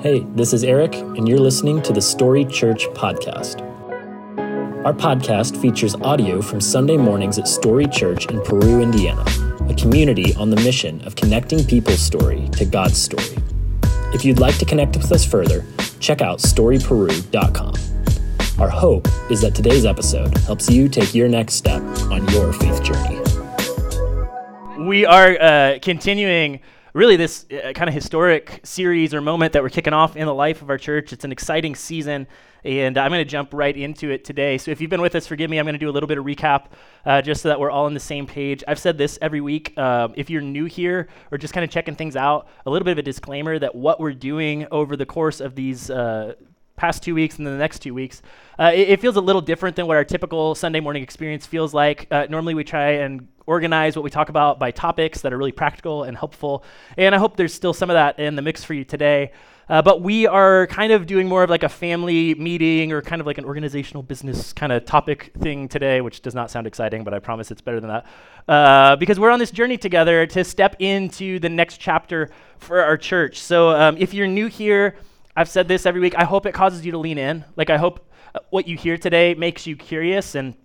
Hey, this is Eric, and you're listening to the Story Church Podcast. Our podcast features audio from Sunday mornings at Story Church in Peru, Indiana, a community on the mission of connecting people's story to God's story. If you'd like to connect with us further, check out storyperu.com. Our hope is that today's episode helps you take your next step on your faith journey. We are uh, continuing really this uh, kind of historic series or moment that we're kicking off in the life of our church. It's an exciting season, and I'm going to jump right into it today. So if you've been with us, forgive me. I'm going to do a little bit of recap uh, just so that we're all on the same page. I've said this every week. Uh, if you're new here or just kind of checking things out, a little bit of a disclaimer that what we're doing over the course of these uh, past two weeks and then the next two weeks, uh, it, it, feels a little different than what our typical Sunday morning experience feels like. Uh, normally, we try and organize what we talk about by topics that are really practical and helpful. And I hope there's still some of that in the mix for you today. Uh, but we are kind of doing more of like a family meeting or kind of like an organizational business kind of topic thing today, which does not sound exciting, but I promise it's better than that. Uh, because we're on this journey together to step into the next chapter for our church. So um, if you're new here, I've said this every week. I hope it causes you to lean in. Like, I hope uh, what you hear today makes you curious and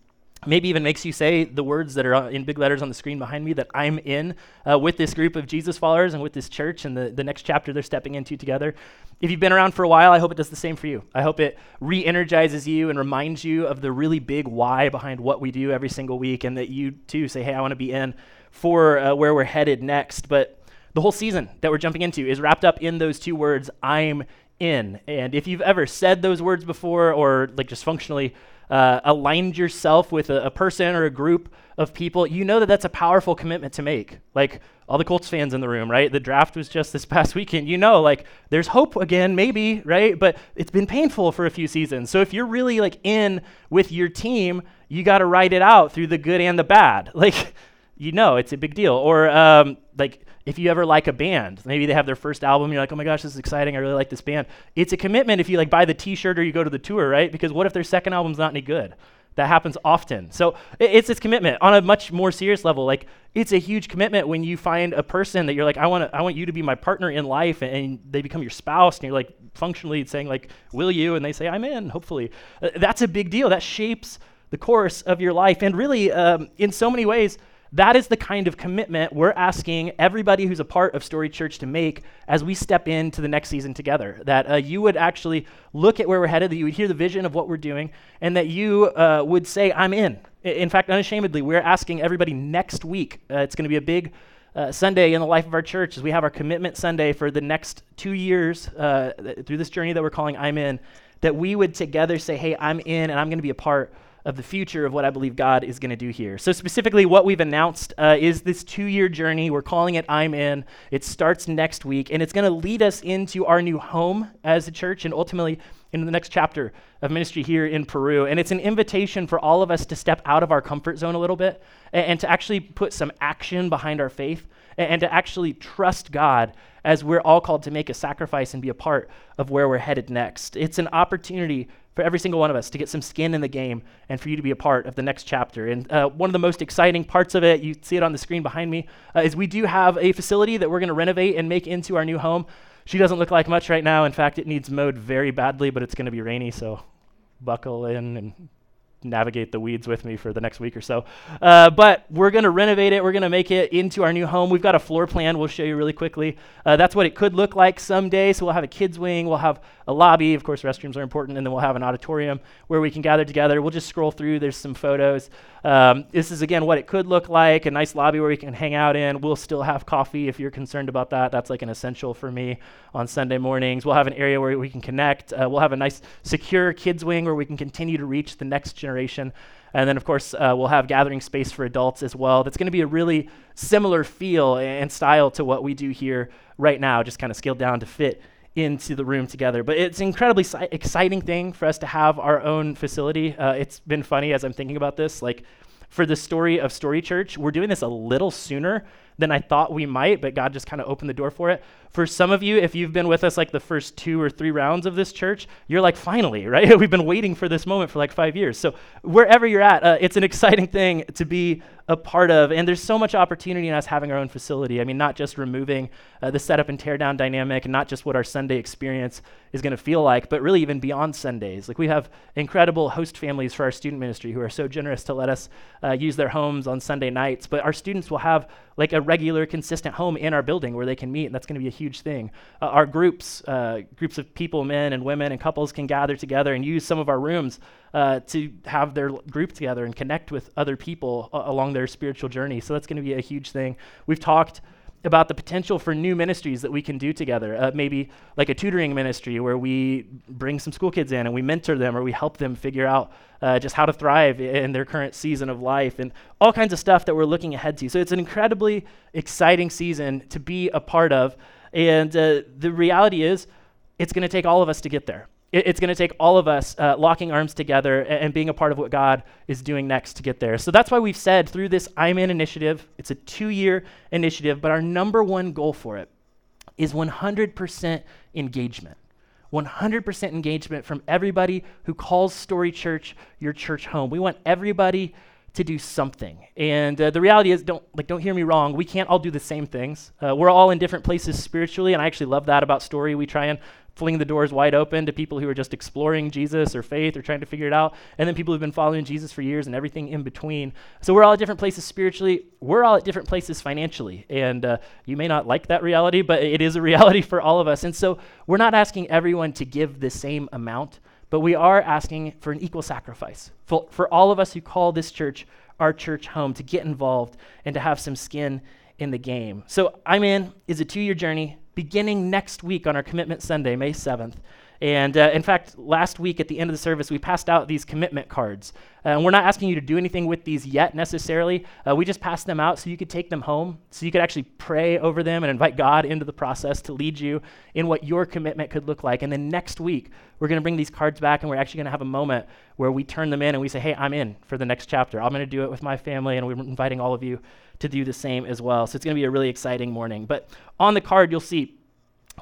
maybe even makes you say the words that are in big letters on the screen behind me that I'm in uh, with this group of Jesus followers and with this church and the, the next chapter they're stepping into together. If you've been around for a while, I hope it does the same for you. I hope it re energizes you and reminds you of the really big why behind what we do every single week, and that you too say, hey, I want to be in for uh, where we're headed next. But the whole season that we're jumping into is wrapped up in those two words, I'm in. And if you've ever said those words before or like just functionally uh, aligned yourself with a, a, person or a group of people, you know that that's a powerful commitment to make. Like all the Colts fans in the room, right? The draft was just this past weekend. You know, like there's hope again, maybe, right? But it's been painful for a few seasons. So if you're really like in with your team, you got to ride it out through the good and the bad. Like, you know, it's a big deal. Or um, like if you ever like a band, maybe they have their first album, you're like, oh my gosh, this is exciting. I really like this band. It's a commitment if you like buy the T-shirt or you go to the tour, right? Because what if their second album's not any good? That happens often. So it's this commitment on a much more serious level. Like it's a huge commitment when you find a person that you're like, I want I want you to be my partner in life, and, and, they become your spouse, and you're like functionally saying like, will you? And they say, I'm in. Hopefully, uh, that's a big deal. That shapes the course of your life, and really, um, in so many ways that is the kind of commitment we're asking everybody who's a part of Story Church to make as we step into the next season together. That uh, you would actually look at where we're headed, that you would hear the vision of what we're doing, and that you uh, would say, I'm in. In fact, unashamedly, we're asking everybody next week. Uh, it's going to be a big uh, Sunday in the life of our church as we have our commitment Sunday for the next two years uh, through this journey that we're calling I'm In, that we would together say, Hey, I'm in, and I'm going to be a part of the future of what I believe God is going to do here. So, specifically, what we've announced uh, is this two year journey. We're calling it I'm In. It starts next week, and it's going to lead us into our new home as a church and ultimately into the next chapter of ministry here in Peru. And it's an invitation for all of us to step out of our comfort zone a little bit and, and to actually put some action behind our faith and, and to actually trust God as we're all called to make a sacrifice and be a part of where we're headed next. It's an opportunity for every single one of us to get some skin in the game and for you to be a part of the next chapter. And uh, one of the most exciting parts of it, you see it on the screen behind me, uh, is we do have a facility that we're going to renovate and make into our new home. She doesn't look like much right now. In fact, it needs mowed very badly, but it's going to be rainy, so buckle in and navigate the weeds with me for the next week or so. Uh, but we're going to renovate it. We're going to make it into our new home. We've got a floor plan we'll show you really quickly. Uh, that's what it could look like someday. So we'll have a kids' wing, we'll have a lobby. Of course, restrooms are important. And then we'll have an auditorium where we can gather together. We'll just scroll through, there's some photos. Um, this is, again, what it could look like a nice lobby where we can hang out in. We'll still have coffee if you're concerned about that. That's like an essential for me on Sunday mornings. We'll have an area where we can connect. Uh, we'll have a nice, secure kids' wing where we can continue to reach the next generation. And then, of course, uh, we'll have gathering space for adults as well. That's going to be a really similar feel and style to what we do here right now, just kind of scaled down to fit into the room together. But it's an incredibly exciting thing for us to have our own facility. Uh, it's been funny as I'm thinking about this. Like, for the story of Story Church, we're doing this a little sooner than I thought we might, but God just kind of opened the door for it. For some of you, if you've been with us like the first two or three rounds of this church, you're like, finally, right? We've been waiting for this moment for like five years. So wherever you're at, uh, it's an exciting thing to be a part of. And there's so much opportunity in us having our own facility. I mean, not just removing uh, the setup and tear down dynamic, and not just what our Sunday experience is going to feel like, but really even beyond Sundays. Like we have incredible host families for our student ministry who are so generous to let us uh, use their homes on Sunday nights. But our students will have like a regular, consistent home in our building where they can meet, and that's going to be a huge thing. Uh, our groups, uh, groups of people, men and women and couples, can gather together and use some of our rooms uh, to have their group together and connect with other people along their spiritual journey. So that's going to be a huge thing. We've talked about the potential for new ministries that we can do together. Uh, maybe like a tutoring ministry where we bring some school kids in and we mentor them or we help them figure out uh, just how to thrive in their current season of life and all kinds of stuff that we're looking ahead to. So it's an incredibly exciting season to be a part of. And uh, the reality is, it's going to take all of us to get there it, it's going to take all of us uh, locking arms together and, and, being a part of what God is doing next to get there. So that's why we've said through this I'm In initiative, it's a two year initiative, but our number one goal for it is 100% engagement. 100% engagement from everybody who calls Story Church your church home. We want everybody to do something. And uh, the reality is, don't like, don't hear me wrong. We can't all do the same things. Uh, we're all in different places spiritually, and I actually love that about Story. We try and fling the doors wide open to people who are just exploring Jesus or faith or trying to figure it out, and then people who've been following Jesus for years and everything in between. So we're all at different places spiritually. We're all at different places financially, and uh, you may not like that reality, but it is a reality for all of us. And so we're not asking everyone to give the same amount, but we are asking for an equal sacrifice for, for all of us who call this church our church home to get involved and to have some skin in the game. So I'm in is a two-year journey beginning next week on our Commitment Sunday, May 7th. And uh, in fact, last week at the end of the service, we passed out these commitment cards. Uh, and we're not asking you to do anything with these yet necessarily. Uh, we just passed them out so you could take them home, so you could actually pray over them and invite God into the process to lead you in what your commitment could look like. And then next week, we're going to bring these cards back and we're actually going to have a moment where we turn them in and we say, hey, I'm in for the next chapter. I'm going to do it with my family, and we're inviting all of you to do the same as well. So it's going to be a really exciting morning. But on the card, you'll see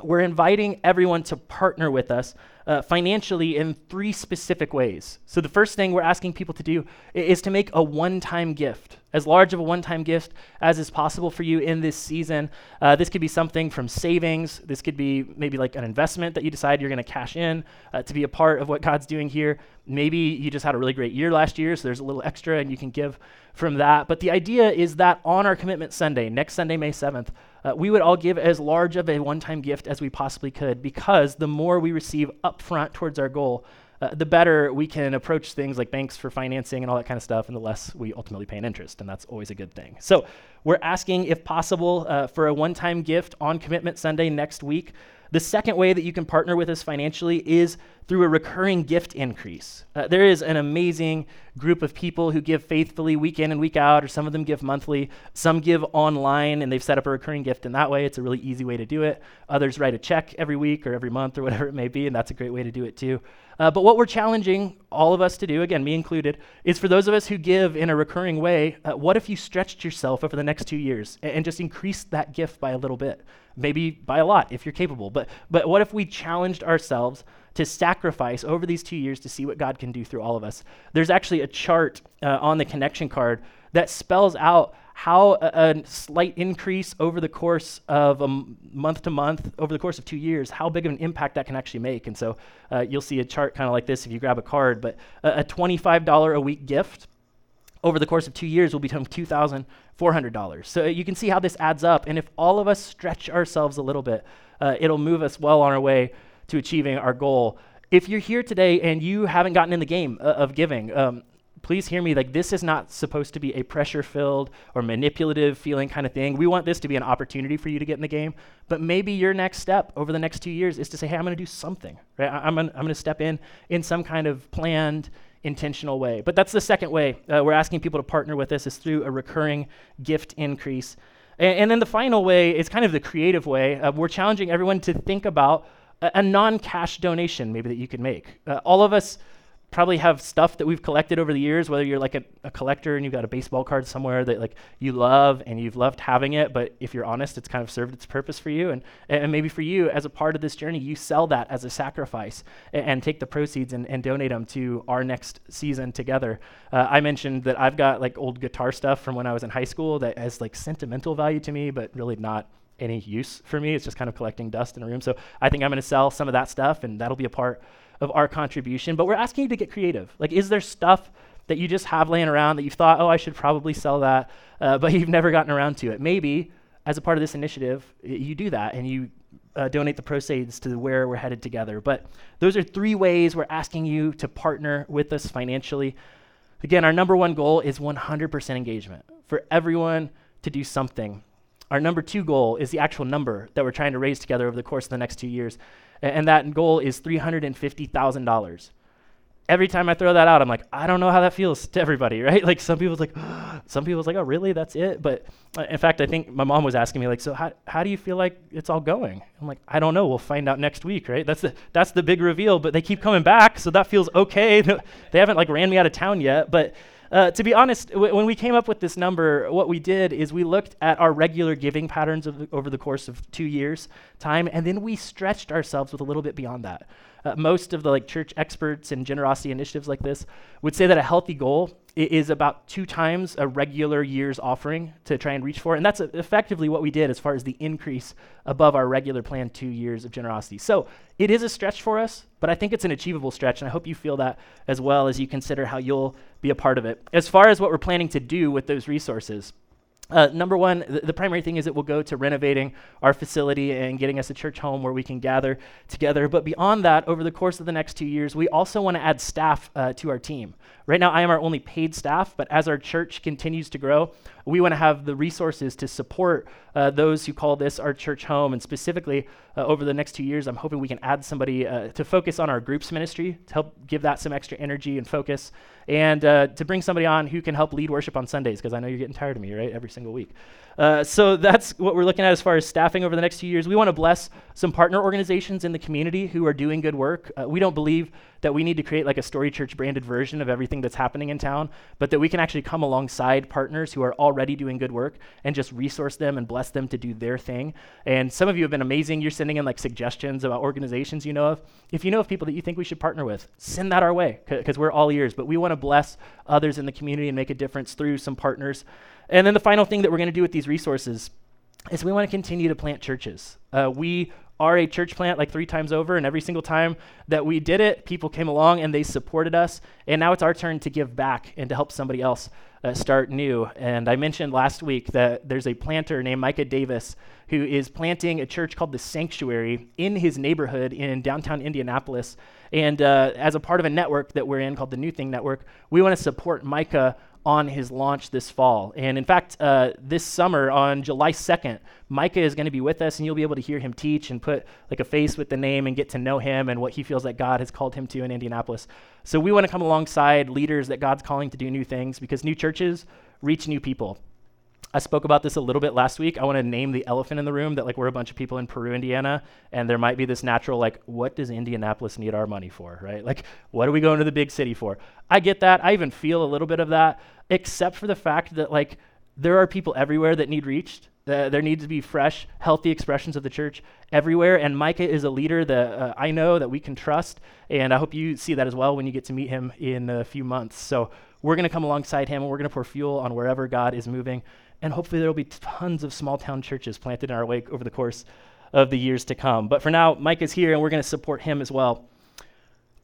we're inviting everyone to partner with us uh, financially in three specific ways. So, the first thing we're asking people to do is to make a one time gift, as large of a one time gift as is possible for you in this season. Uh, this could be something from savings, this could be maybe like an investment that you decide you're going to cash in uh, to be a part of what God's doing here. Maybe you just had a really great year last year, so there's a little extra and you can give from that. But the idea is that on our Commitment Sunday, next Sunday, May 7th, uh, we would all give as large of a one time gift as we possibly could because the more we receive upfront towards our goal, uh, the better we can approach things like banks for financing and all that kind of stuff, and the less we ultimately pay in interest, and that's always a good thing. So, we're asking, if possible, uh, for a one time gift on Commitment Sunday next week. The second way that you can partner with us financially is through a recurring gift increase. Uh, there is an amazing group of people who give faithfully week in and week out, or some of them give monthly. Some give online and they've set up a recurring gift in that way. It's a really easy way to do it. Others write a check every week or every month or whatever it may be, and that's a great way to do it too. Uh, but what we're challenging all of us to do, again, me included, is for those of us who give in a recurring way, uh, what if you stretched yourself over the next two years and, and just increased that gift by a little bit? Maybe by a lot if you're capable. But, but what if we challenged ourselves to sacrifice over these two years to see what God can do through all of us? There's actually a chart uh, on the connection card that spells out how a, a, slight increase over the course of a m- month to month, over the course of two years, how big of an impact that can actually make. And so uh, you'll see a chart kind of like this if you grab a card, but a, a $25 a week gift over the course of two years will become $2,400. So you can see how this adds up. And if all of us stretch ourselves a little bit, uh, it'll move us well on our way to achieving our goal. If you're here today and you haven't gotten in the game uh, of giving, um, please hear me. Like, this is not supposed to be a pressure filled or manipulative feeling kind of thing. We want this to be an opportunity for you to get in the game. But maybe your next step over the next two years is to say, hey, I'm going to do something, right? I- I'm going to step in in some kind of planned, intentional way. But that's the second way uh, we're asking people to partner with us is through a recurring gift increase. And, and then the final way is kind of the creative way. Uh, we're challenging everyone to think about a, a non cash donation, maybe that you could make. Uh, all of us probably have stuff that we've collected over the years, whether you're like a, a, collector and you've got a baseball card somewhere that like you love and you've loved having it, but if you're honest, it's kind of served its purpose for you. And, and maybe for you, as a part of this journey, you sell that as a sacrifice and, and take the proceeds and, and, donate them to our next season together. Uh, I mentioned that I've got like old guitar stuff from when I was in high school that has like sentimental value to me, but really not any use for me. It's just kind of collecting dust in a room. So I think I'm going to sell some of that stuff, and that'll be a part of our contribution, but we're asking you to get creative. Like, is there stuff that you just have laying around that you've thought, oh, I should probably sell that, uh, but you've never gotten around to it? Maybe as a part of this initiative, you do that and you uh, donate the proceeds to where we're headed together. But those are three ways we're asking you to partner with us financially. Again, our number one goal is 100% engagement for everyone to do something. Our number two goal is the actual number that we're trying to raise together over the course of the next two years and that goal is $350,000. Every time I throw that out, I'm like, I don't know how that feels to everybody, right? Like some people's like, some people's like, oh, really? That's it? But uh, in fact, I think my mom was asking me like, so how, how do you feel like it's all going? I'm like, I don't know. We'll find out next week, right? That's the that's the big reveal. But they keep coming back, so that feels okay. they haven't like ran me out of town yet, but uh, to be honest, w- when we came up with this number, what we did is we looked at our regular giving patterns the, over the course of two years' time, and then we stretched ourselves with a little bit beyond that. Uh, most of the like church experts and generosity initiatives like this would say that a healthy goal is about two times a regular year's offering to try and reach for. And that's effectively what we did as far as the increase above our regular plan two years of generosity. So it is a stretch for us, but I think it's an achievable stretch. And I hope you feel that as well as you consider how you'll be a part of it. As far as what we're planning to do with those resources, uh, number one, th- the primary thing is it will go to renovating our facility and getting us a church home where we can gather together. But beyond that, over the course of the next two years, we also want to add staff uh, to our team. Right now, I am our only paid staff, but as our church continues to grow, we want to have the resources to support uh, those who call this our church home. And specifically, uh, over the next two years, I'm hoping we can add somebody uh, to focus on our groups ministry to help give that some extra energy and focus, and uh, to bring somebody on who can help lead worship on Sundays, because I know you're getting tired of me, right? Every single week. Uh, so that's what we're looking at as far as staffing over the next few years. We want to bless some partner organizations in the community who are doing good work. Uh, we don't believe that we need to create like a Story Church branded version of everything that's happening in town, but that we can actually come alongside partners who are already doing good work and just resource them and bless them to do their thing. And some of you have been amazing. You're sending in like suggestions about organizations you know of. If you know of people that you think we should partner with, send that our way because we're all ears. But we want to bless others in the community and make a difference through some partners. And then the final thing that we're going to do with these resources is we want to continue to plant churches. Uh, we are a church plant like three times over, and every single time that we did it, people came along and they supported us. And now it's our turn to give back and to help somebody else uh, start new. And I mentioned last week that there's a planter named Micah Davis who is planting a church called the Sanctuary in his neighborhood in downtown Indianapolis. And uh, as a part of a network that we're in called the New Thing Network, we want to support Micah on his launch this fall. And in fact, uh, this summer on July 2nd, Micah is going to be with us, and you'll be able to hear him teach and put like a face with the name and get to know him and what he feels that God has called him to in Indianapolis. So we want to come alongside leaders that God's calling to do new things because new churches reach new people. I spoke about this a little bit last week. I want to name the elephant in the room that like we're a bunch of people in Peru, Indiana, and there might be this natural like, what does Indianapolis need our money for, right? Like, what are we going to the big city for? I get that. I even feel a little bit of that, except for the fact that like there are people everywhere that need reached. Uh, there needs to be fresh, healthy expressions of the church everywhere. And Micah is a leader that uh, I know that we can trust. And I hope you see that as well when you get to meet him in a few months. So we're going to come alongside him and we're going to pour fuel on wherever God is moving and hopefully there will be tons of small town churches planted in our wake over the course of the years to come. But for now, Micah is here, and we're going to support him as well.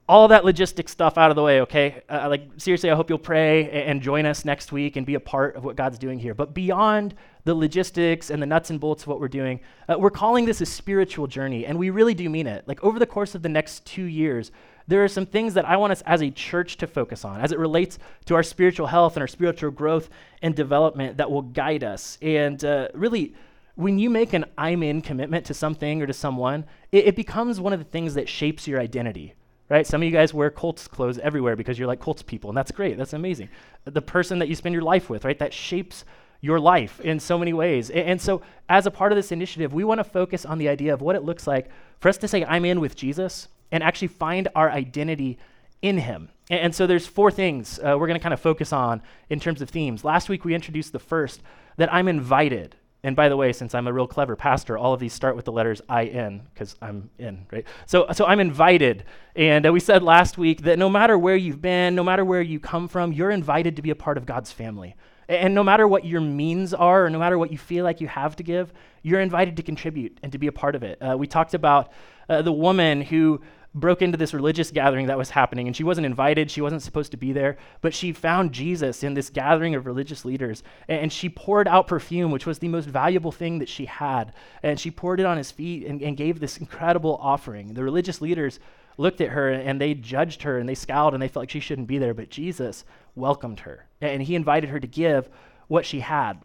All that logistic stuff out of the way, okay? Uh, like, seriously, I hope you'll pray and join us next week and be a part of what God's doing here. But beyond the logistics and the nuts and bolts of what we're doing, uh, we're calling this a spiritual journey, and we really do mean it. Like, over the course of the next two years, there are some things that I want us as a church to focus on as it relates to our spiritual health and our spiritual growth and development that will guide us. And uh, really, when you make an I'm in commitment to something or to someone, it, it, becomes one of the things that shapes your identity. Right? Some of you guys wear Colts clothes everywhere because you're like Colts people, and that's great. That's amazing. The person that you spend your life with, right? That shapes your life in so many ways. And, and so, as a part of this initiative, we want to focus on the idea of what it looks like for us to say, I'm in with Jesus, and actually find our identity in him. And, and so there's four things uh, we're going to kind of focus on in terms of themes. Last week we introduced the first that I'm invited. And by the way, since I'm a real clever pastor, all of these start with the letters I N because I'm in, right? So, so I'm invited. And uh, we said last week that no matter where you've been, no matter where you come from, you're invited to be a part of God's family. And no matter what your means are, or no matter what you feel like you have to give, you're invited to contribute and to be a part of it. Uh, we talked about uh, the woman who broke into this religious gathering that was happening, and she wasn't invited, she wasn't supposed to be there, but she found Jesus in this gathering of religious leaders, and, she poured out perfume, which was the most valuable thing that she had, and she poured it on his feet and, and gave this incredible offering. The religious leaders looked at her and they judged her and they scowled and they felt like she shouldn't be there, but Jesus welcomed her, and he invited her to give what she had.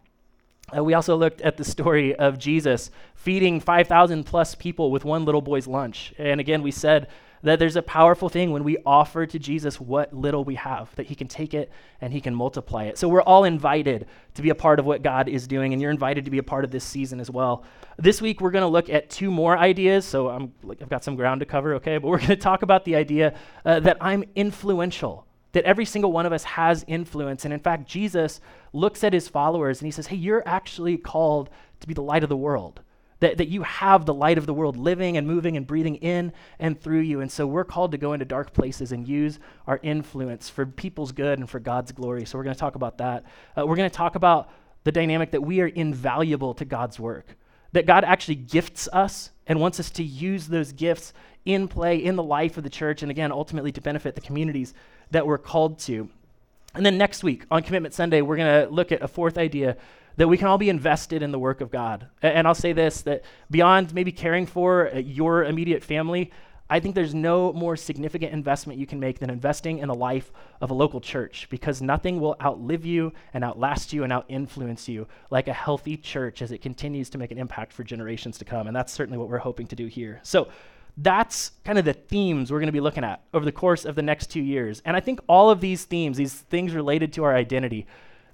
Uh, we also looked at the story of Jesus feeding 5,000 plus people with one little boy's lunch. And again, we said that there's a powerful thing when we offer to Jesus what little we have, that he can take it and he can multiply it. So we're all invited to be a part of what God is doing, and you're invited to be a part of this season as well. This week, we're going to look at two more ideas. So I'm, I've got some ground to cover, okay? But we're going to talk about the idea uh, that I'm influential that every single one of us has influence. And in fact, Jesus looks at his followers and he says, Hey, you're actually called to be the light of the world. That, that you have the light of the world living and moving and breathing in and through you. And so we're called to go into dark places and use our influence for people's good and for God's glory. So we're going to talk about that. Uh, we're going to talk about the dynamic that we are invaluable to God's work, that God actually gifts us and wants us to use those gifts in play in the life of the church, and again, ultimately to benefit the communities that we're called to. And then next week on Commitment Sunday, we're going to look at a fourth idea that we can all be invested in the work of God. And I'll say this that beyond maybe caring for uh, your immediate family, I think there's no more significant investment you can make than investing in the life of a local church because nothing will outlive you and outlast you and out-influence you like a healthy church as it continues to make an impact for generations to come. And that's certainly what we're hoping to do here. So that's kind of the themes we're going to be looking at over the course of the next two years. And I think all of these themes, these things related to our identity,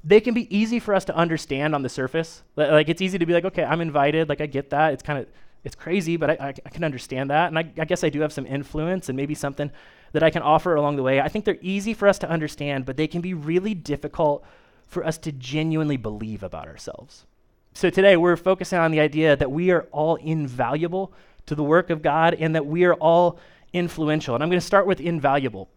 they can be easy for us to understand on the surface. Like it's easy to be like, okay, I'm invited. Like I get that. It's kind of it's crazy, but I, I, I, can understand that. And I, I guess I do have some influence and maybe something that I can offer along the way. I think they're easy for us to understand, but they can be really difficult for us to genuinely believe about ourselves. So today we're focusing on the idea that we are all invaluable to the work of God and that we are all influential. And I'm going to start with invaluable.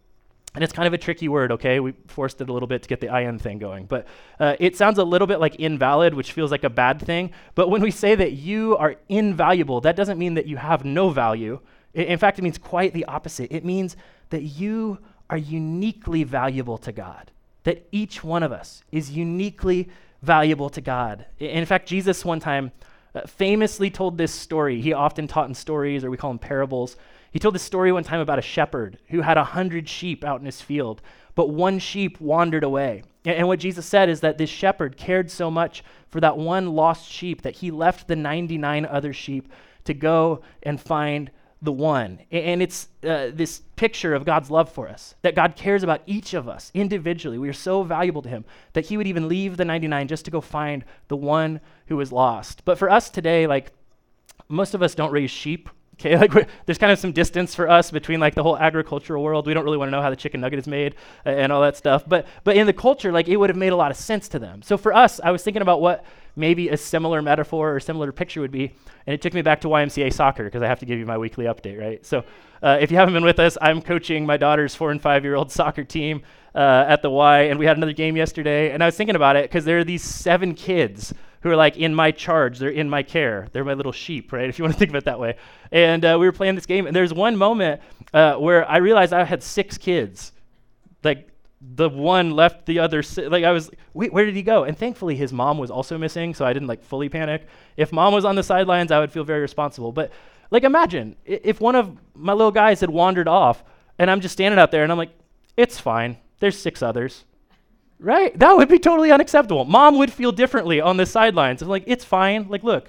And it's kind of a tricky word, okay? We forced it a little bit to get the IN thing going. But uh, it sounds a little bit like invalid, which feels like a bad thing. But when we say that you are invaluable, that doesn't mean that you have no value. in fact, it means quite the opposite. It means that you are uniquely valuable to God, that each one of us is uniquely valuable to God. In fact, Jesus one time Uh, famously told this story. He often taught in stories, or we call them parables. He told this story one time about a shepherd who had a hundred sheep out in his field, but one sheep wandered away. And, and what Jesus said is that this shepherd cared so much for that one lost sheep that he left the 99 other sheep to go and find the one. And it's uh, this picture of God's love for us, that God cares about each of us individually. We are so valuable to Him that He would even leave the 99 just to go find the one who was lost. But for us today, like, most of us don't raise sheep. Okay, like there's kind of some distance for us between like the whole agricultural world. We don't really want to know how the chicken nugget is made uh, and all that stuff. But but in the culture, like it would have made a lot of sense to them. So for us, I was thinking about what maybe a similar metaphor or similar picture would be. And it took me back to YMCA soccer because I have to give you my weekly update, right? So uh, if you haven't been with us, I'm coaching my daughter's four and five year old soccer team uh, at the Y, and we had another game yesterday. And I was thinking about it because there are these seven kids who are like in my charge, they're in my care, they're my little sheep, right? If you want to think of it that way. And uh, we were playing this game, and there's one moment uh, where I realized I had six kids. Like the one left the other si- like i was wait where did he go and thankfully his mom was also missing so i didn't like fully panic if mom was on the sidelines i would feel very responsible but like imagine if one of my little guys had wandered off and i'm just standing out there and i'm like it's fine there's six others right. That would be totally unacceptable. Mom would feel differently on the sidelines. Of like it's fine. Like look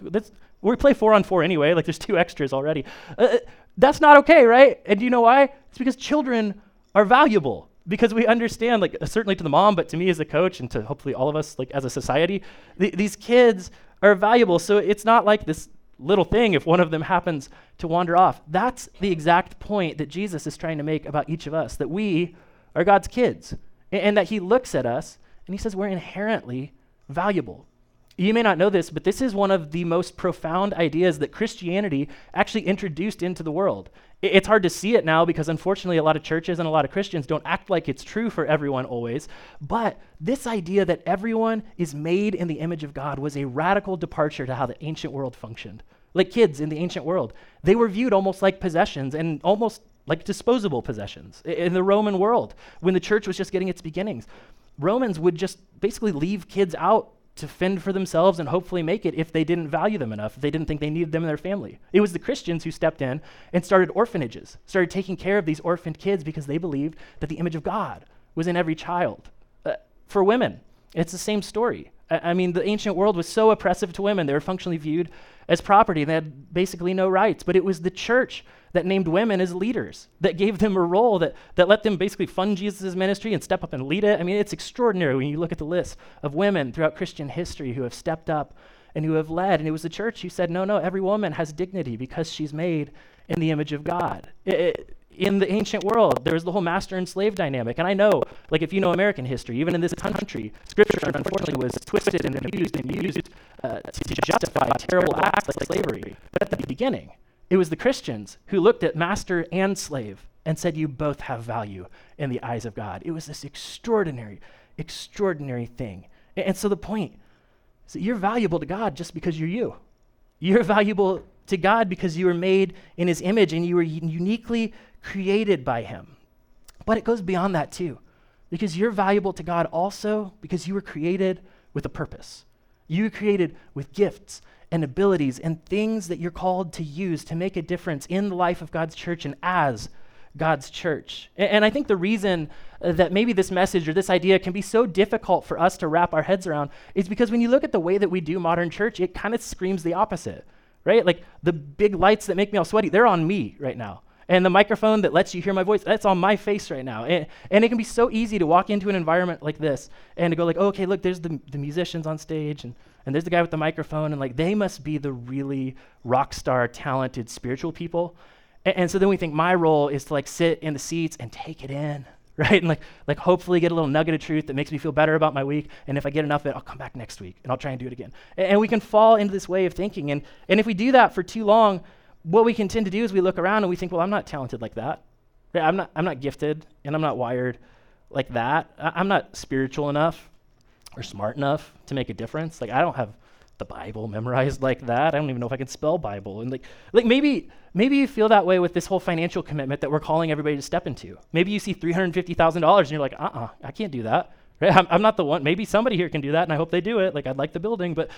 we play four on four anyway. Like there's two extras already. Uh, uh that's not okay right? And do you know why? It's because children are valuable. Because we understand like certainly to the mom but to me as a coach and to hopefully all of us like as a society th- these kids are valuable. So it's not like this little thing if one of them happens to wander off. That's the exact point that jesus is trying to make about each of us that we are God's kids, and, that He looks at us and He says we're inherently valuable. You may not know this, but this is one of the most profound ideas that Christianity actually introduced into the world. It's hard to see it now because unfortunately a lot of churches and a lot of Christians don't act like it's true for everyone always. But this idea that everyone is made in the image of God was a radical departure to how the ancient world functioned. Like kids in the ancient world, they were viewed almost like possessions and almost like disposable possessions in the Roman world when the church was just getting its beginnings. Romans would just basically leave kids out to fend for themselves and hopefully make it if they didn't value them enough, if they didn't think they needed them in their family. It was the Christians who stepped in and started orphanages, started taking care of these orphaned kids because they believed that the image of God was in every child. Uh, for women, it's the same story. I, I mean, the ancient world was so oppressive to women, they were functionally viewed as property. And they had basically no rights. But it was the church that named women as leaders, that gave them a role, that, that let them basically fund Jesus' ministry and step up and lead it. I mean, it's extraordinary when you look at the list of women throughout Christian history who have stepped up and who have led. And it was the church who said, no, no, every woman has dignity because she's made in the image of God. It, it, in the ancient world, there was the whole master and slave dynamic. And I know, like, if you know American history, even in this country, scripture unfortunately was twisted and abused and used uh, to justify terrible acts like slavery. But at the beginning, it was the Christians who looked at master and slave and said, You both have value in the eyes of God. It was this extraordinary, extraordinary thing. And, so the point is that you're valuable to God just because you're you. You're valuable to God because you were made in his image and you were uniquely created by him. But it goes beyond that too, because you're valuable to God also because you were created with a purpose. You were created with gifts and abilities and things that you're called to use to make a difference in the life of God's church and as God's church. And, and I think the reason uh, that maybe this message or this idea can be so difficult for us to wrap our heads around is because when you look at the way that we do modern church, it kind of screams the opposite, right? Like the big lights that make me all sweaty, they're on me right now. And the microphone that lets you hear my voice, that's on my face right now. And, and it can be so easy to walk into an environment like this and to go like, oh, okay, look, there's the, the musicians on stage and, and there's the guy with the microphone. And like, they must be the really rock star, talented spiritual people. And, and so then we think my role is to like sit in the seats and take it in, right? And like, like hopefully get a little nugget of truth that makes me feel better about my week. And if I get enough of it, I'll come back next week and I'll try and do it again. And, and we can fall into this way of thinking. And, and if we do that for too long, what we can tend to do is we look around and we think, well, I'm not talented like that. I'm not, I'm not gifted and I'm not wired like that. I, am not spiritual enough or smart enough to make a difference. Like I don't have the Bible memorized like that. I don't even know if I can spell Bible. And like, like maybe, maybe you feel that way with this whole financial commitment that we're calling everybody to step into. Maybe you see $350,000 and you're like, uh-uh, I can't do that. Right? I'm, I'm not the one. Maybe somebody here can do that and I hope they do it. Like I'd like the building, but,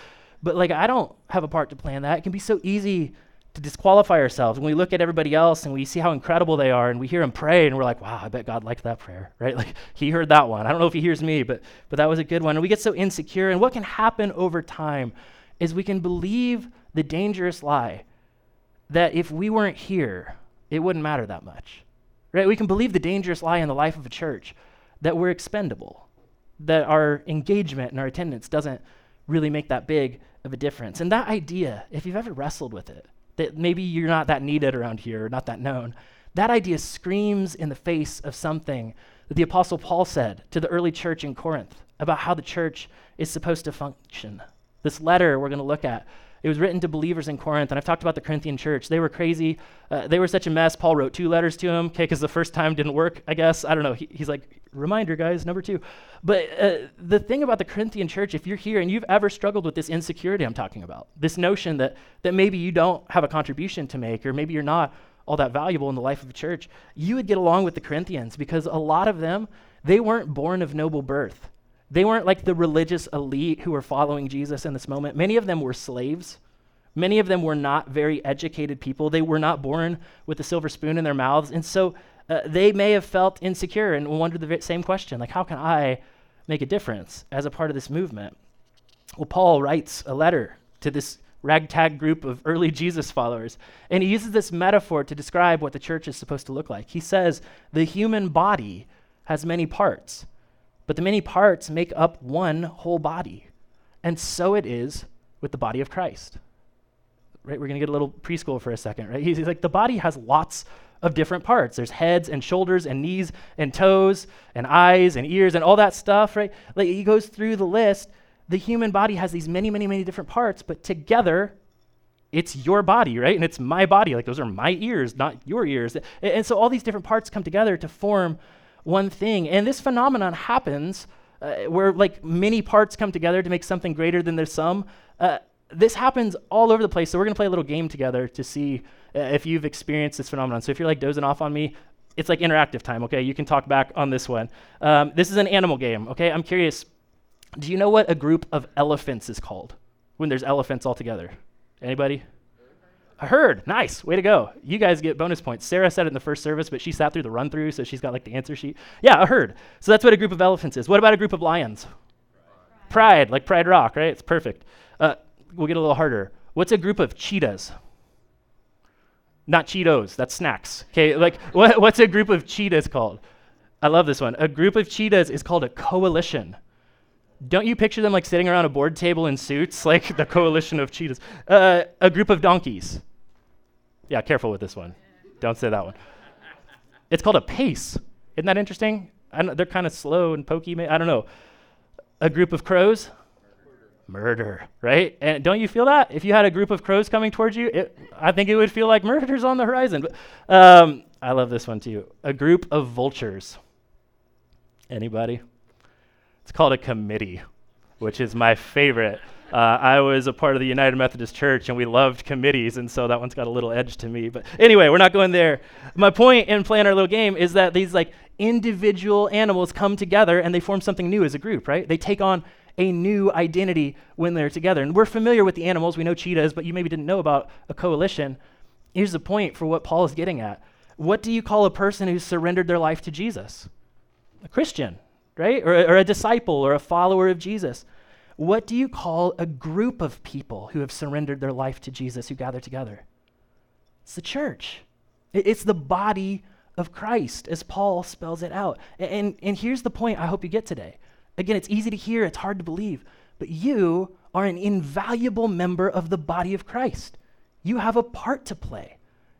but like I don't have a part to play in that. It can be so easy to disqualify ourselves. When we look at everybody else and we see how incredible they are and we hear them pray and we're like, wow, I bet God liked that prayer, right? Like he heard that one. I don't know if he hears me, but, but that was a good one. And we get so insecure. And what can happen over time is we can believe the dangerous lie that if we weren't here, it wouldn't matter that much, right? We can believe the dangerous lie in the life of a church that we're expendable, that our engagement and our attendance doesn't really make that big of a difference. And that idea, if you've ever wrestled with it, that maybe you're not that needed around here, not that known. That idea screams in the face of something that the Apostle Paul said to the early church in Corinth about how the church is supposed to function. This letter we're going to look at it was written to believers in Corinth, and I've talked about the Corinthian church. They were crazy. Uh, they were such a mess. Paul wrote two letters to them, okay, because the first time didn't work, I guess. I don't know. He, he's like, reminder, guys, number two. But uh, the thing about the Corinthian church, if you're here and you've ever struggled with this insecurity I'm talking about, this notion that, that maybe you don't have a contribution to make, or maybe you're not all that valuable in the life of the church, you would get along with the Corinthians because a lot of them, they weren't born of noble birth. They weren't like the religious elite who were following Jesus in this moment. Many of them were slaves. Many of them were not very educated people. They were not born with a silver spoon in their mouths. And so uh, they may have felt insecure and wondered the same question like, how can I make a difference as a part of this movement? Well, Paul writes a letter to this ragtag group of early Jesus followers, and he uses this metaphor to describe what the church is supposed to look like. He says, The human body has many parts but the many parts make up one whole body. And so it is with the body of Christ. Right? We're going to get a little preschool for a second, right? He's, he's like, the body has lots of different parts. There's heads and shoulders and knees and toes and eyes and ears and all that stuff, right? Like he goes through the list. The human body has these many, many, many different parts, but together, it's your body, right? And it's my body. Like those are my ears, not your ears. And, so all these different parts come together to form one thing. And this phenomenon happens uh, where like many parts come together to make something greater than their sum. Uh, this happens all over the place. So we're going to play a little game together to see uh, if you've experienced this phenomenon. So if you're like dozing off on me, it's like interactive time, okay? You can talk back on this one. Um, this is an animal game, okay? I'm curious. Do you know what a group of elephants is called when there's elephants all together? Anybody? A herd. Nice. Way to go. You guys get bonus points. Sarah said it in the first service, but she sat through the run through, so she's got like the answer sheet. Yeah, a herd. So that's what a group of elephants is. What about a group of lions? Pride, Pride like Pride Rock, right? It's perfect. Uh, we'll get a little harder. What's a group of cheetahs? Not Cheetos, that's snacks. Okay, like what, what's a group of cheetahs called? I love this one. A group of cheetahs is called a coalition. Don't you picture them like sitting around a board table in suits, like the coalition of cheetahs? Uh, a group of donkeys. Yeah, careful with this one. Don't say that one. It's called a pace. Isn't that interesting? they're kind of slow and pokey. I don't know. A group of crows murder, right? And don't you feel that? If you had a group of crows coming towards you, it, I think it would feel like murder's on the horizon. But um, I love this one too. A group of vultures. Anybody? It's called a committee, which is my favorite. Uh, I was a part of the United Methodist Church, and we loved committees, and so that one's got a little edge to me. But anyway, we're not going there. My point in playing our little game is that these like individual animals come together and they form something new as a group, right? They take on a new identity when they're together. And we're familiar with the animals. We know cheetahs, but you maybe didn't know about a coalition. Here's the point for what Paul is getting at. What do you call a person who's surrendered their life to Jesus? A Christian, right? Or, or a disciple or a follower of Jesus. What do you call a group of people who have surrendered their life to Jesus who gather together? It's the church. It's the body of Christ, as Paul spells it out. And, and here's the point I hope you get today Again, it's easy to hear, it's hard to believe, but you are an invaluable member of the body of Christ. You have a part to play,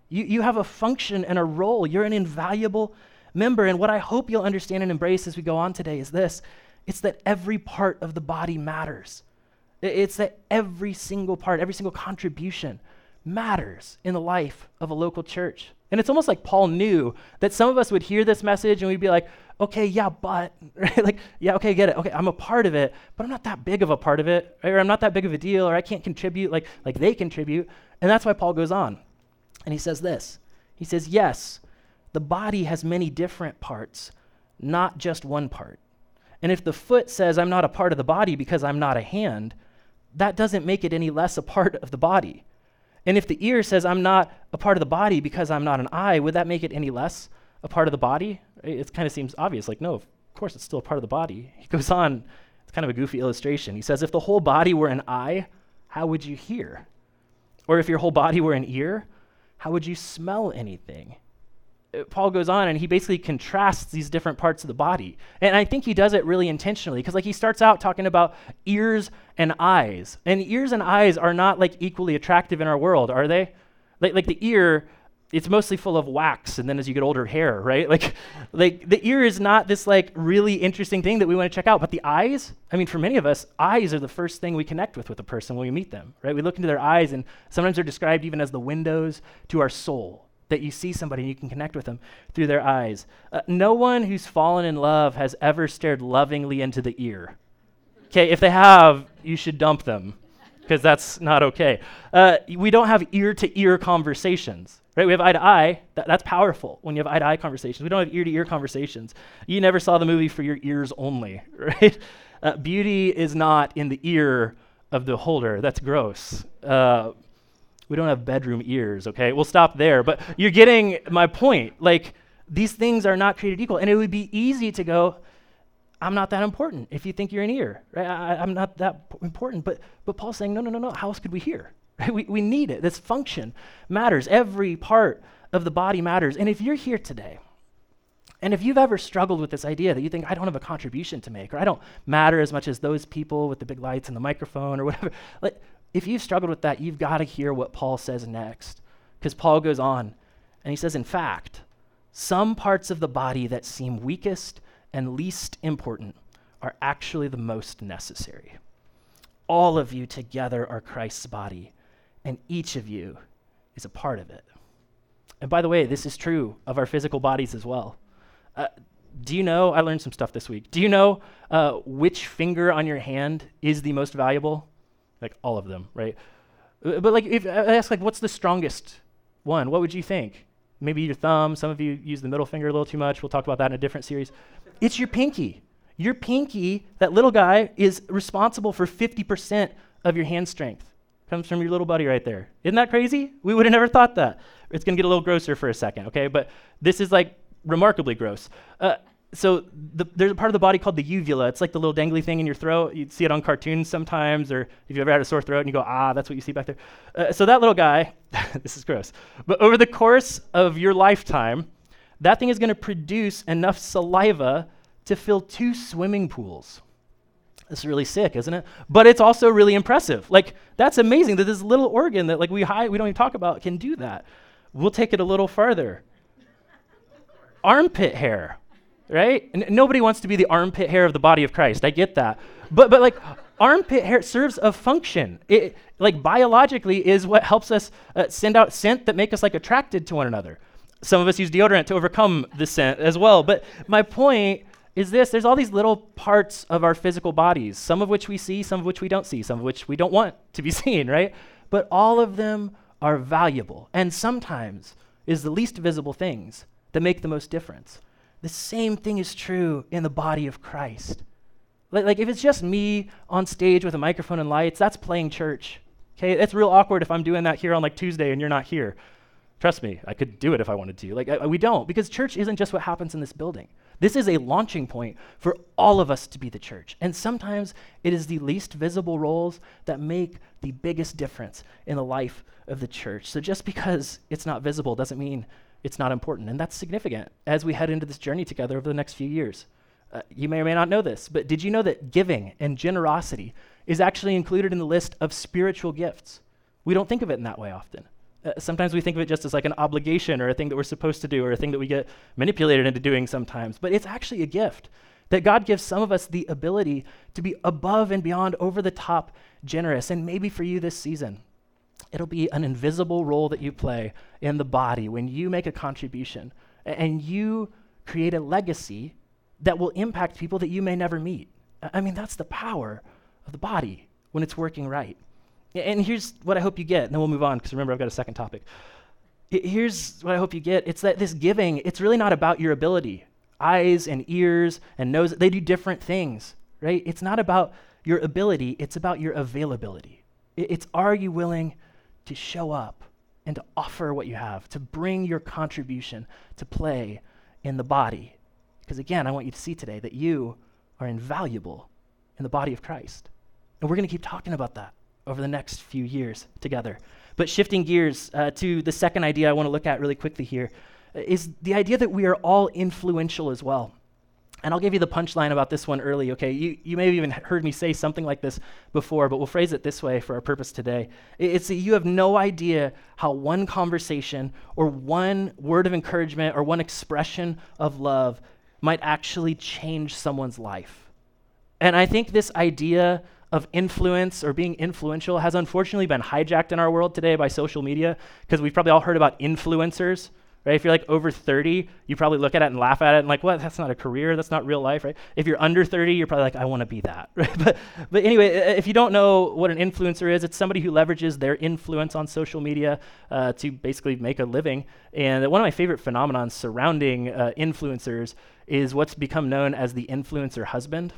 you, you have a function and a role. You're an invaluable member. And what I hope you'll understand and embrace as we go on today is this it's that every part of the body matters. It's that every single part, every single contribution matters in the life of a local church. And it's almost like Paul knew that some of us would hear this message and we'd be like, okay, yeah, but, right? like, yeah, okay, get it. Okay, I'm a part of it, but I'm not that big of a part of it, right? or I'm not that big of a deal, or I can't contribute like, like they contribute. And that's why Paul goes on. And he says this He says, yes, the body has many different parts, not just one part. And if the foot says, I'm not a part of the body because I'm not a hand, that doesn't make it any less a part of the body. And if the ear says, I'm not a part of the body because I'm not an eye, would that make it any less a part of the body? It kind of seems obvious, like, no, of course it's still a part of the body. He goes on, it's kind of a goofy illustration. He says, if the whole body were an eye, how would you hear? Or if your whole body were an ear, how would you smell anything? Uh, Paul goes on and he basically contrasts these different parts of the body. And I think he does it really intentionally because like he starts out talking about ears and eyes. And ears and eyes are not like equally attractive in our world, are they? Like, like the ear it's mostly full of wax and then as you get older hair right? Like like the ear is not this like really interesting thing that we want to check out but the eyes i mean for many of us eyes are the first thing we connect with with a person when we meet them right? We look into their eyes and sometimes they're described even as the windows to our soul that you see somebody and you can connect with them through their eyes. Uh, no one who's fallen in love has ever stared lovingly into the ear. Okay if they have you should dump them because that's not okay. Uh, we don't have ear to ear conversations Right? We have eye to eye. That, that's powerful when you have eye to eye conversations. We don't have ear to ear conversations. You never saw the movie for your ears only, right? Uh, beauty is not in the ear of the holder. That's gross. Uh, we don't have bedroom ears, okay? We'll stop there. But you're getting my point. Like, these things are not created equal. And it would be easy to go, I'm not that important if you think you're an ear, right? I, am not that important. But, but Paul's saying, no, no, no, no. How else could we hear? We, we need it. This function matters. Every part of the body matters. And if you're here today, and if you've ever struggled with this idea that you think, I don't have a contribution to make, or I don't matter as much as those people with the big lights and the microphone, or whatever, like, if you've struggled with that, you've got to hear what Paul says next. Because Paul goes on And he says, in fact, some parts of the body that seem weakest and least important are actually the most necessary. All of you together are Christ's body, and each of you is a part of it. And by the way, this is true of our physical bodies as well. Uh, do you know? I learned some stuff this week. Do you know uh, which finger on your hand is the most valuable? Like all of them, right? Uh, but like, if I ask, like, what's the strongest one? What would you think? Maybe your thumb. Some of you use the middle finger a little too much. We'll talk about that in a different series. It's your pinky. Your pinky, that little guy, is responsible for 50% of your hand strength. Comes from your little buddy right there. Isn't that crazy? We would have never thought that. It's going to get a little grosser for a second, okay? But this is like remarkably gross. Uh, so the, there's a part of the body called the uvula. It's like the little dangly thing in your throat. You see it on cartoons sometimes, or if you've ever had a sore throat and you go, ah, that's what you see back there. Uh, so that little guy, this is gross. But over the course of your lifetime, that thing is going to produce enough saliva to fill two swimming pools. It's really sick, isn't it? But it's also really impressive. Like that's amazing that this little organ that like we hide, we don't even talk about can do that. We'll take it a little farther. Armpit hair right? And nobody wants to be the armpit hair of the body of Christ. I get that. But, but like, armpit hair serves a function. It, like, biologically, is what helps us uh, send out scent that make us, like, attracted to one another. Some of us use deodorant to overcome the scent as well. But my point is this there's all these little parts of our physical bodies, some of which we see, some of which we don't see, some of which we don't want to be seen, right? But all of them are valuable. And sometimes is the least visible things that make the most difference. The same thing is true in the body of Christ. Like, like if it's just me on stage with a microphone and lights, that's playing church. Okay, it's real awkward if I'm doing that here on like Tuesday and you're not here. Trust me, I could do it if I wanted to. Like I, we don't because church isn't just what happens in this building. This is a launching point for all of us to be the church. And sometimes it is the least visible roles that make the biggest difference in the life of the church. So just because it's not visible doesn't mean it's not important. And that's significant as we head into this journey together over the next few years. Uh, you may or may not know this, but did you know that giving and generosity is actually included in the list of spiritual gifts? We don't think of it in that way often. Uh, sometimes we think of it just as like an obligation or a thing that we're supposed to do or a thing that we get manipulated into doing sometimes, but it's actually a gift that God gives some of us the ability to be above and beyond, over the top generous. And maybe for you this season, It'll be an invisible role that you play in the body when you make a contribution and you create a legacy that will impact people that you may never meet. I mean, that's the power of the body when it's working right. And here's what I hope you get, and then we'll move on because remember, I've got a second topic. Here's what I hope you get it's that this giving, it's really not about your ability. Eyes and ears and nose, they do different things, right? It's not about your ability, it's about your availability. It's are you willing to show up and to offer what you have, to bring your contribution to play in the body. Because again, I want you to see today that you are invaluable in the body of Christ. And we're going to keep talking about that over the next few years together. But shifting gears uh, to the second idea I want to look at really quickly here is the idea that we are all influential as well. And I'll give you the punchline about this one early, okay? You, you may have even heard me say something like this before, but we'll phrase it this way for our purpose today. It's that you have no idea how one conversation or one word of encouragement or one expression of love might actually change someone's life. And I think this idea of influence or being influential has unfortunately been hijacked in our world today by social media because we've probably all heard about influencers right? If you're like over 30, you probably look at it and laugh at it and like, what? That's not a career. That's not real life, right? If you're under 30, you're probably like, I want to be that, right? But, but anyway, if you don't know what an influencer is, it's somebody who leverages their influence on social media uh, to basically make a living. And one of my favorite phenomenons surrounding uh, influencers is what's become known as the influencer husband.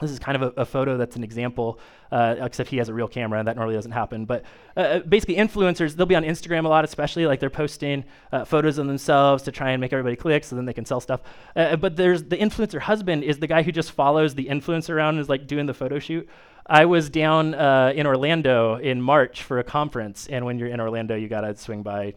This is kind of a, a photo that's an example, uh, except he has a real camera, and that normally doesn't happen. But uh, uh, basically, influencers, they'll be on Instagram a lot, especially like they're posting uh, photos of themselves to try and make everybody click so then they can sell stuff. Uh, uh, but there's the influencer husband is the guy who just follows the influencer around and is like doing the photo shoot. I was down in Orlando in March for a conference, and when you're in Orlando, you gotta swing by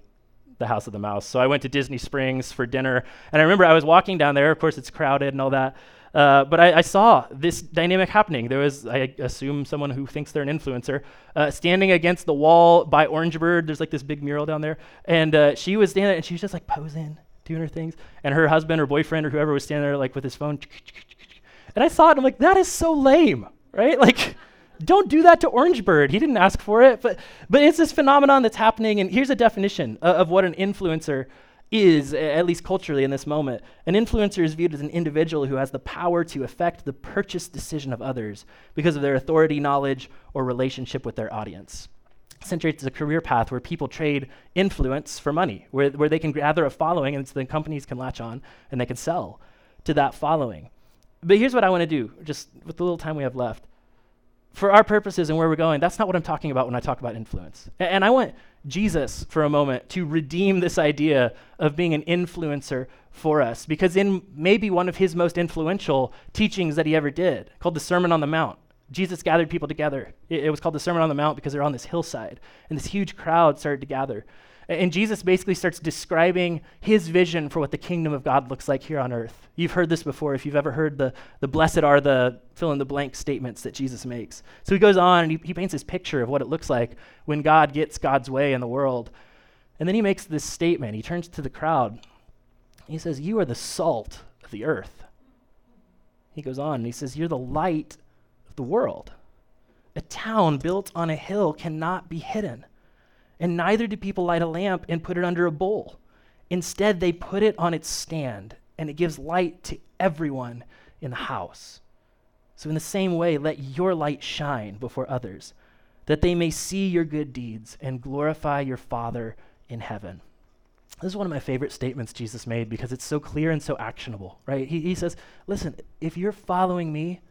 the House of the Mouse. So I went to Disney Springs for dinner, and I remember I was walking down there. Of course, it's crowded and all that. Uh, but I, I, saw this dynamic happening. There was, I assume, someone who thinks they're an influencer uh, standing against the wall by Orange Bird. There's like this big mural down there. And uh, she was standing and she was just like posing, doing her things. And her husband or boyfriend or whoever was standing there like with his phone. And I saw it and I'm like, that is so lame, right? Like, don't do that to Orange Bird. He didn't ask for it. But, but it's this phenomenon that's happening. And here's a definition of, of what an influencer is, at least culturally in this moment. An influencer is viewed as an individual who has the power to affect the purchase decision of others because of their authority, knowledge, or relationship with their audience. Accentuate is a career path where people trade influence for money, where, where they can gather a following and so then companies can latch on and they can sell to that following. But here's what I want to do, just with the little time we have left for our purposes and where we're going, that's not what I'm talking about when I talk about influence. And I want Jesus for a moment to redeem this idea of being an influencer for us. Because in maybe one of his most influential teachings that he ever did, called the Sermon on the Mount, Jesus gathered people together. It, it was called the Sermon on the Mount because they're on this hillside, and this huge crowd started to gather. And Jesus basically starts describing his vision for what the kingdom of God looks like here on earth. You've heard this before if you've ever heard the, the blessed are the fill in the blank statements that Jesus makes. So he goes on and he, he paints this picture of what it looks like when God gets God's way in the world. And then he makes this statement. He turns to the crowd. He says, You are the salt of the earth. He goes on and he says, You're the light of the world. A town built on a hill cannot be hidden and neither do people light a lamp and put it under a bowl. Instead, they put it on its stand, and it gives light to everyone in the house. So, in the same way, let your light shine before others, that they may see your good deeds and glorify your Father in heaven. This is one of my favorite statements Jesus made because it's so clear and so actionable, right? He, he says, Listen, if you're following me,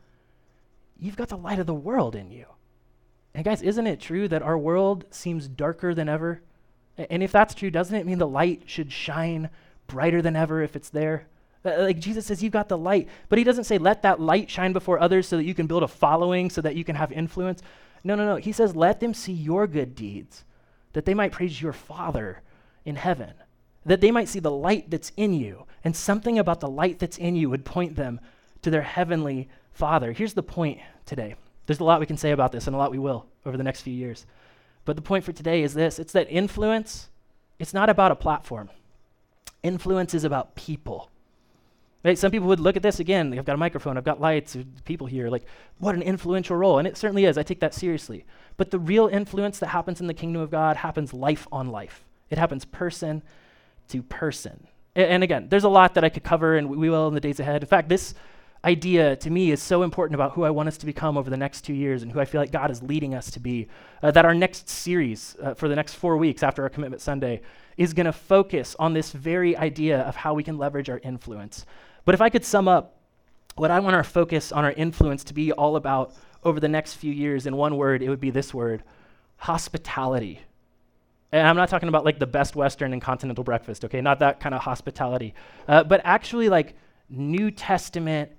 you've got the light of the world in you. And guys, isn't it true that our world seems darker than ever? And if that's true, doesn't it mean the light should shine brighter than ever if it's there? Like Jesus says, you've got the light, but he doesn't say, let that light shine before others so that you can build a following, so that you can have influence. No, no, no. He says, let them see your good deeds, that they might praise your Father in heaven, that they might see the light that's in you, and something about the light that's in you would point them to their heavenly Father. Here's the point today there's a lot we can say about this, and a lot we will over the next few years. But the point for today is this it's that influence, it's not about a platform. Influence is about people. Right? Some people would look at this again. I've got a microphone, I've got lights, people here. Like, what an influential role. And it certainly is. I take that seriously. But the real influence that happens in the kingdom of God happens life on life, it happens person to person. And, again, there's a lot that I could cover, and we will in the days ahead. In fact, this idea to me is so important about who I want us to become over the next two years and who I feel like God is leading us to be. Uh, that our next series uh, for the next four weeks after our Commitment Sunday is going to focus on this very idea of how we can leverage our influence. But if I could sum up what I want our focus on our influence to be all about over the next few years in one word, it would be this word hospitality. And I'm not talking about like the best Western and continental breakfast, okay? Not that kind of hospitality, uh, but actually like New Testament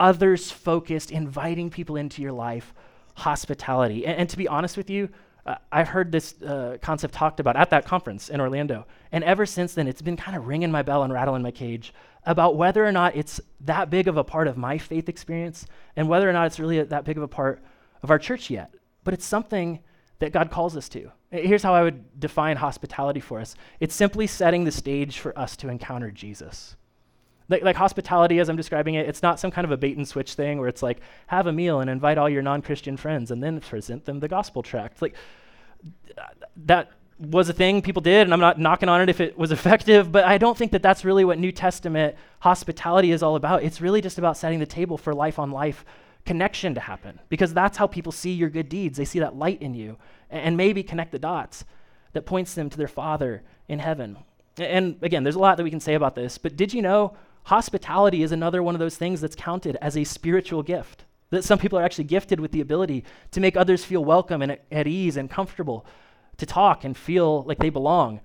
others focused, inviting people into your life, hospitality. And, and to be honest with you, uh, I've heard this uh, concept talked about at that conference in Orlando. And ever since then, it's been kind of ringing my bell and rattling my cage about whether or not it's that big of a part of my faith experience and whether or not it's really a, that big of a part of our church yet. But it's something that God calls us to. Here's how I would define hospitality for us it's simply setting the stage for us to encounter Jesus. Like, like, hospitality, as I'm describing it, it's not some kind of a bait and switch thing where it's like, have a meal and invite all your non Christian friends and then present them the gospel tract. Like, that was a thing people did, and I'm not knocking on it if it was effective, but I don't think that that's really what New Testament hospitality is all about. It's really just about setting the table for life on life connection to happen because that's how people see your good deeds. They see that light in you and maybe connect the dots that points them to their Father in heaven. And again, there's a lot that we can say about this, but did you know Hospitality is another one of those things that's counted as a spiritual gift. That some people are actually gifted with the ability to make others feel welcome and at ease and comfortable, to talk and feel like they belong.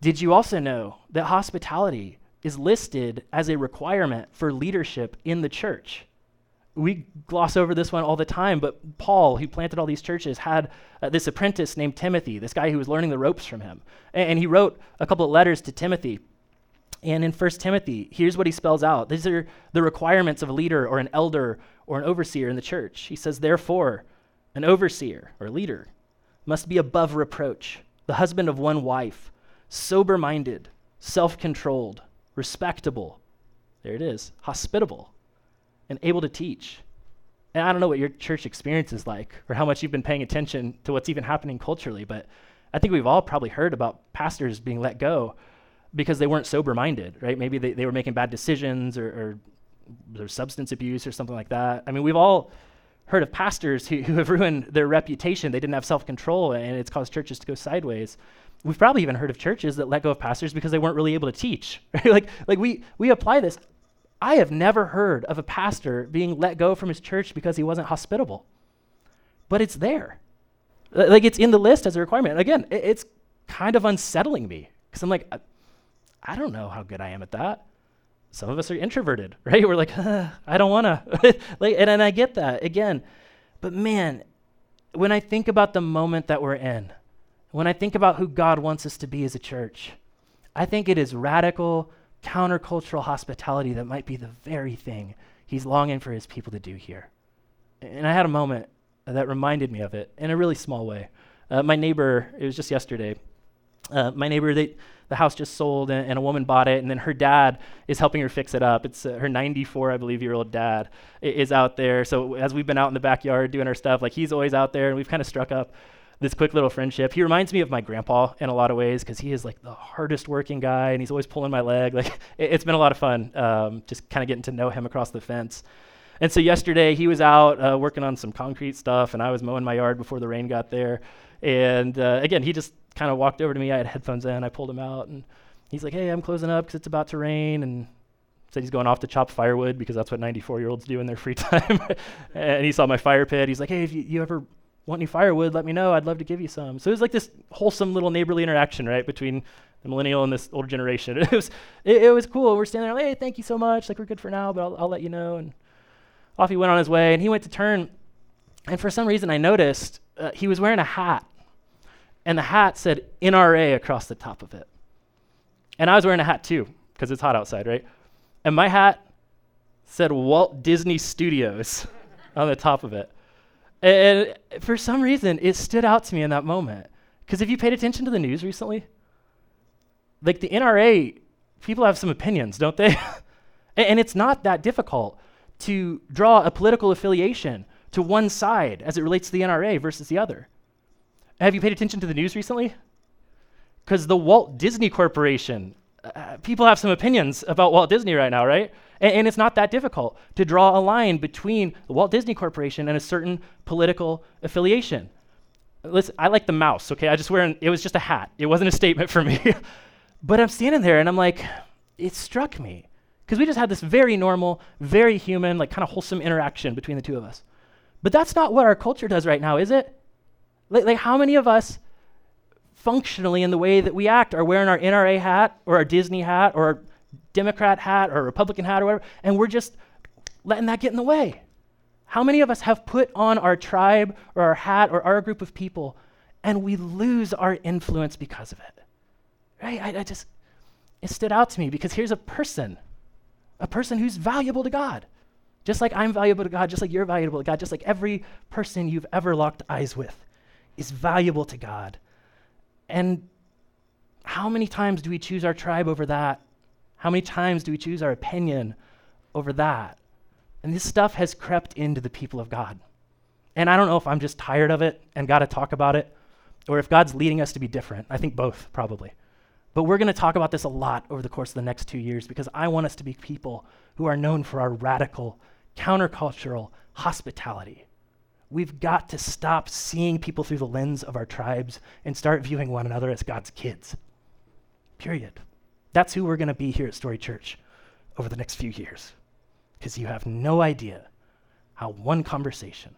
Did you also know that hospitality is listed as a requirement for leadership in the church? we gloss over this one all the time, but Paul, who planted all these churches, had uh, this apprentice named Timothy, this guy who was learning the ropes from him. And, and, he wrote a couple of letters to Timothy And in 1 Timothy, here's what he spells out. These are the requirements of a leader or an elder or an overseer in the church. He says, Therefore, an overseer or leader must be above reproach, the husband of one wife, sober minded, self controlled, respectable. There it is, hospitable, and able to teach. And I don't know what your church experience is like or how much you've been paying attention to what's even happening culturally, but I think we've all probably heard about pastors being let go because they weren't sober minded, right? Maybe they, they were making bad decisions or, or there's substance abuse or something like that. I mean, we've all heard of pastors who, who have ruined their reputation. They didn't have self control and it's caused churches to go sideways. We've probably even heard of churches that let go of pastors because they weren't really able to teach. Right? like, like we, we apply this. I have never heard of a pastor being let go from his church because he wasn't hospitable. But it's there. Like it's in the list as a requirement. Again, it's kind of unsettling me because I'm like, I don't know how good I am at that. Some of us are introverted, right? We're like, I don't want to. like, and, and I get that again. But man, when I think about the moment that we're in, when I think about who God wants us to be as a church, I think it is radical, countercultural hospitality that might be the very thing He's longing for His people to do here. And I had a moment that reminded me of it in a really small way. Uh, my neighbor, it was just yesterday, uh, my neighbor, they, the house just sold and, and, a woman bought it, and then her dad is helping her fix it up. It's uh, her 94, I believe, year old dad is out there. So as we've been out in the backyard doing our stuff, like he's always out there, and we've kind of struck up this quick little friendship. He reminds me of my grandpa in a lot of ways because he is like the hardest working guy, and he's always pulling my leg. Like it, has been a lot of fun, um, just kind of getting to know him across the fence. And so yesterday he was out uh, working on some concrete stuff, and I was mowing my yard before the rain got there. And uh, again, he just kind of walked over to me. I had headphones in. I pulled him out, and he's like, "Hey, I'm closing up because it's about to rain." And said he's going off to chop firewood because that's what 94 year olds do in their free time. and he saw my fire pit. He's like, "Hey, if you, you ever want any firewood, let me know. I'd love to give you some." So it was like this wholesome little neighborly interaction, right, between the millennial and this older generation. it was it, it was cool. We're standing there, like, "Hey, thank you so much. Like we're good for now, but I'll, I'll let you know." And off he went on his way, and he went to turn. And for some reason, I noticed uh, he was wearing a hat and the hat said NRA across the top of it. And I was wearing a hat too, because it's hot outside, right? And my hat said Walt Disney Studios on the top of it. And for some reason, it stood out to me in that moment. Because if you paid attention to the news recently, like the NRA, people have some opinions, don't they? and it's not that difficult to draw a political affiliation to one side as it relates to the NRA versus the other. Have you paid attention to the news recently? Because the Walt Disney Corporation, uh, people have some opinions about Walt Disney right now, right? And, and, it's not that difficult to draw a line between the Walt Disney Corporation and a certain political affiliation. Listen, I like the mouse, okay? I just wear, an, it was just a hat. It wasn't a statement for me. but I'm standing there and I'm like, it struck me. Because we just had this very normal, very human, like kind of wholesome interaction between the two of us. But that's not what our culture does right now, is it? Like, like, how many of us functionally in the way that we act are wearing our NRA hat or our Disney hat or our Democrat hat or Republican hat or whatever, and we're just letting that get in the way? How many of us have put on our tribe or our hat or our group of people and we lose our influence because of it? Right? I, I just, it stood out to me because here's a person, a person who's valuable to God. Just like I'm valuable to God, just like you're valuable to God, just like every person you've ever locked eyes with is valuable to God. And how many times do we choose our tribe over that? How many times do we choose our opinion over that? And this stuff has crept into the people of God. And I don't know if I'm just tired of it and got to talk about it, or if God's leading us to be different. I think both, probably. But we're going to talk about this a lot over the course of the next two years because I want us to be people who are known for our radical, countercultural hospitality. We've got to stop seeing people through the lens of our tribes and start viewing one another as God's kids. Period. That's who we're going to be here at Story Church over the next few years. Because you have no idea how one conversation,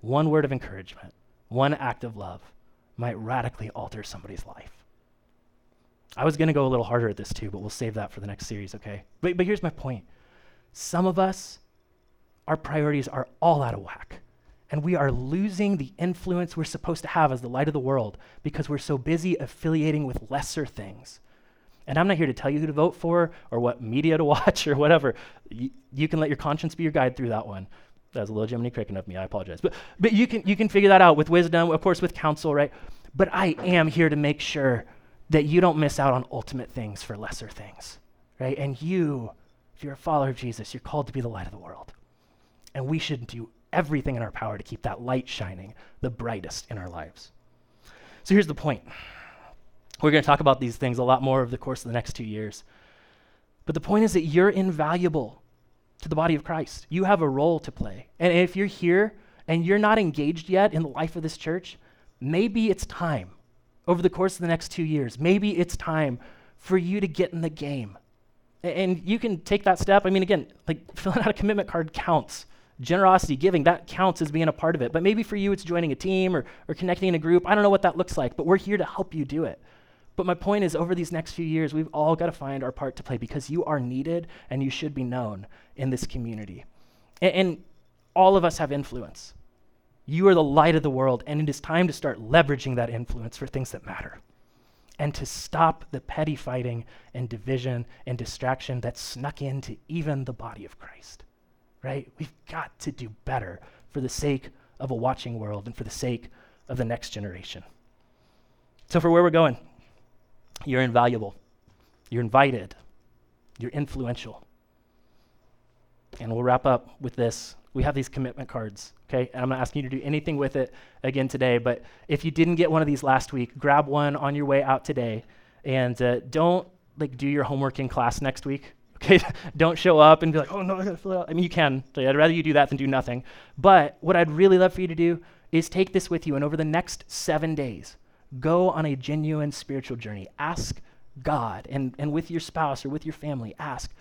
one word of encouragement, one act of love might radically alter somebody's life. I was going to go a little harder at this too, but we'll save that for the next series, okay? But, but here's my point. Some of us, our priorities are all out of whack and we are losing the influence we're supposed to have as the light of the world because we're so busy affiliating with lesser things. And I'm not here to tell you who to vote for or what media to watch or whatever. You, you can let your conscience be your guide through that one. That's a little Jiminy Cricket of me. I apologize. But, but you, can, you can figure that out with wisdom, of course, with counsel, right? But I am here to make sure that you don't miss out on ultimate things for lesser things, right? And you, if you're a follower of Jesus, you're called to be the light of the world. And we should do everything in our power to keep that light shining the brightest in our lives. So here's the point. We're going to talk about these things a lot more over the course of the next two years. But the point is that you're invaluable to the body of Christ. You have a role to play. And if you're here and you're not engaged yet in the life of this church, maybe it's time over the course of the next two years. Maybe it's time for you to get in the game. And you can take that step. I mean, again, like filling out a commitment card counts. Generosity, giving, that counts as being a part of it. But maybe for you, it's joining a team or, or connecting in a group. I don't know what that looks like, but we're here to help you do it. But my point is, over these next few years, we've all got to find our part to play because you are needed and you should be known in this community. And, and all of us have influence. You are the light of the world, and it is time to start leveraging that influence for things that matter. And to stop the petty fighting and division and distraction that snuck into even the body of Christ. Right? We've got to do better for the sake of a watching world and for the sake of the next generation. So, for where we're going, you're invaluable, you're invited, you're influential. And we'll wrap up with this. We have these commitment cards, okay? And I'm not asking you to do anything with it again today, but if you didn't get one of these last week, grab one on your way out today. And uh, don't like do your homework in class next week. Okay, don't show up and be like, oh no, I gotta fill it out. I mean, you can. I'd rather you do that than do nothing. But what I'd really love for you to do is take this with you, and over the next seven days, go on a genuine spiritual journey. Ask God, and, and with your spouse or with your family, ask,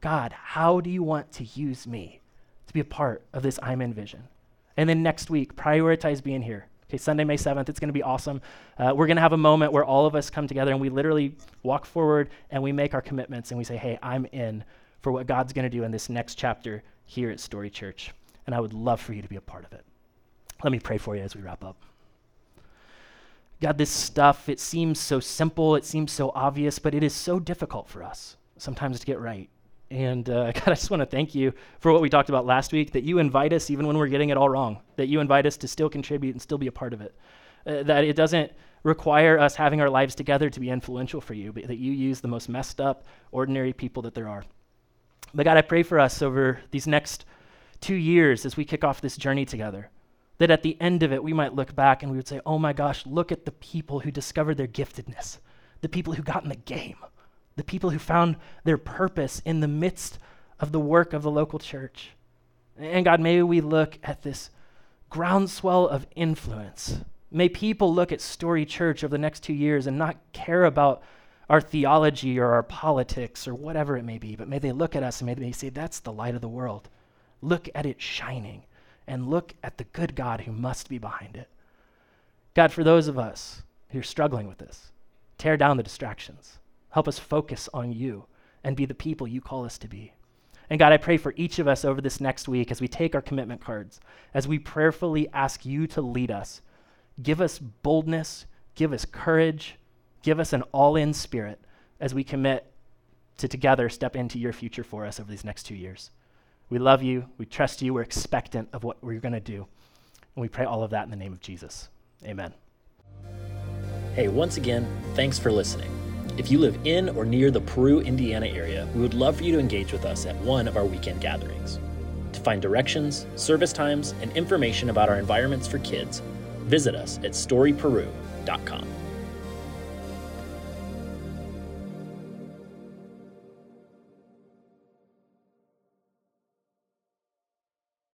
God, how do you want to use me to be a part of this I'm in vision? And then next week, prioritize being here. Okay, Sunday, May 7th, it's going to be awesome. Uh, we're going to have a moment where all of us come together and we literally walk forward and we make our commitments and we say, hey, I'm in for what God's going to do in this next chapter here at Story Church. And I would love for you to be a part of it. Let me pray for you as we wrap up. God, this stuff, it seems so simple, it seems so obvious, but it is so difficult for us sometimes to get right. And uh, God, I just want to thank you for what we talked about last week that you invite us even when we're getting it all wrong, that you invite us to still contribute and still be a part of it. Uh, that it doesn't require us having our lives together to be influential for you, but that you use the most messed up, ordinary people that there are. But God, I pray for us over these next two years as we kick off this journey together, that at the end of it, we might look back and we would say, oh my gosh, look at the people who discovered their giftedness, the people who got in the game the people who found their purpose in the midst of the work of the local church. And God, may we look at this groundswell of influence. May people look at Story Church over the next two years and not care about our theology or our politics or whatever it may be, but may they look at us and may they say, That's the light of the world. Look at it shining and look at the good God who must be behind it. God, for those of us who are struggling with this, tear down the distractions. Help us focus on you and be the people you call us to be. And God, I pray for each of us over this next week as we take our commitment cards, as we prayerfully ask you to lead us. Give us boldness, give us courage, give us an all in spirit as we commit to together step into your future for us over these next two years. We love you, we trust you, we're expectant of what we're going to do. And we pray all of that in the name of Jesus. Amen. Hey, once again, thanks for listening. If you live in or near the Peru, Indiana area, we would love for you to engage with us at one of our weekend gatherings. To find directions, service times, and information about our environments for kids, visit us at storyperu.com.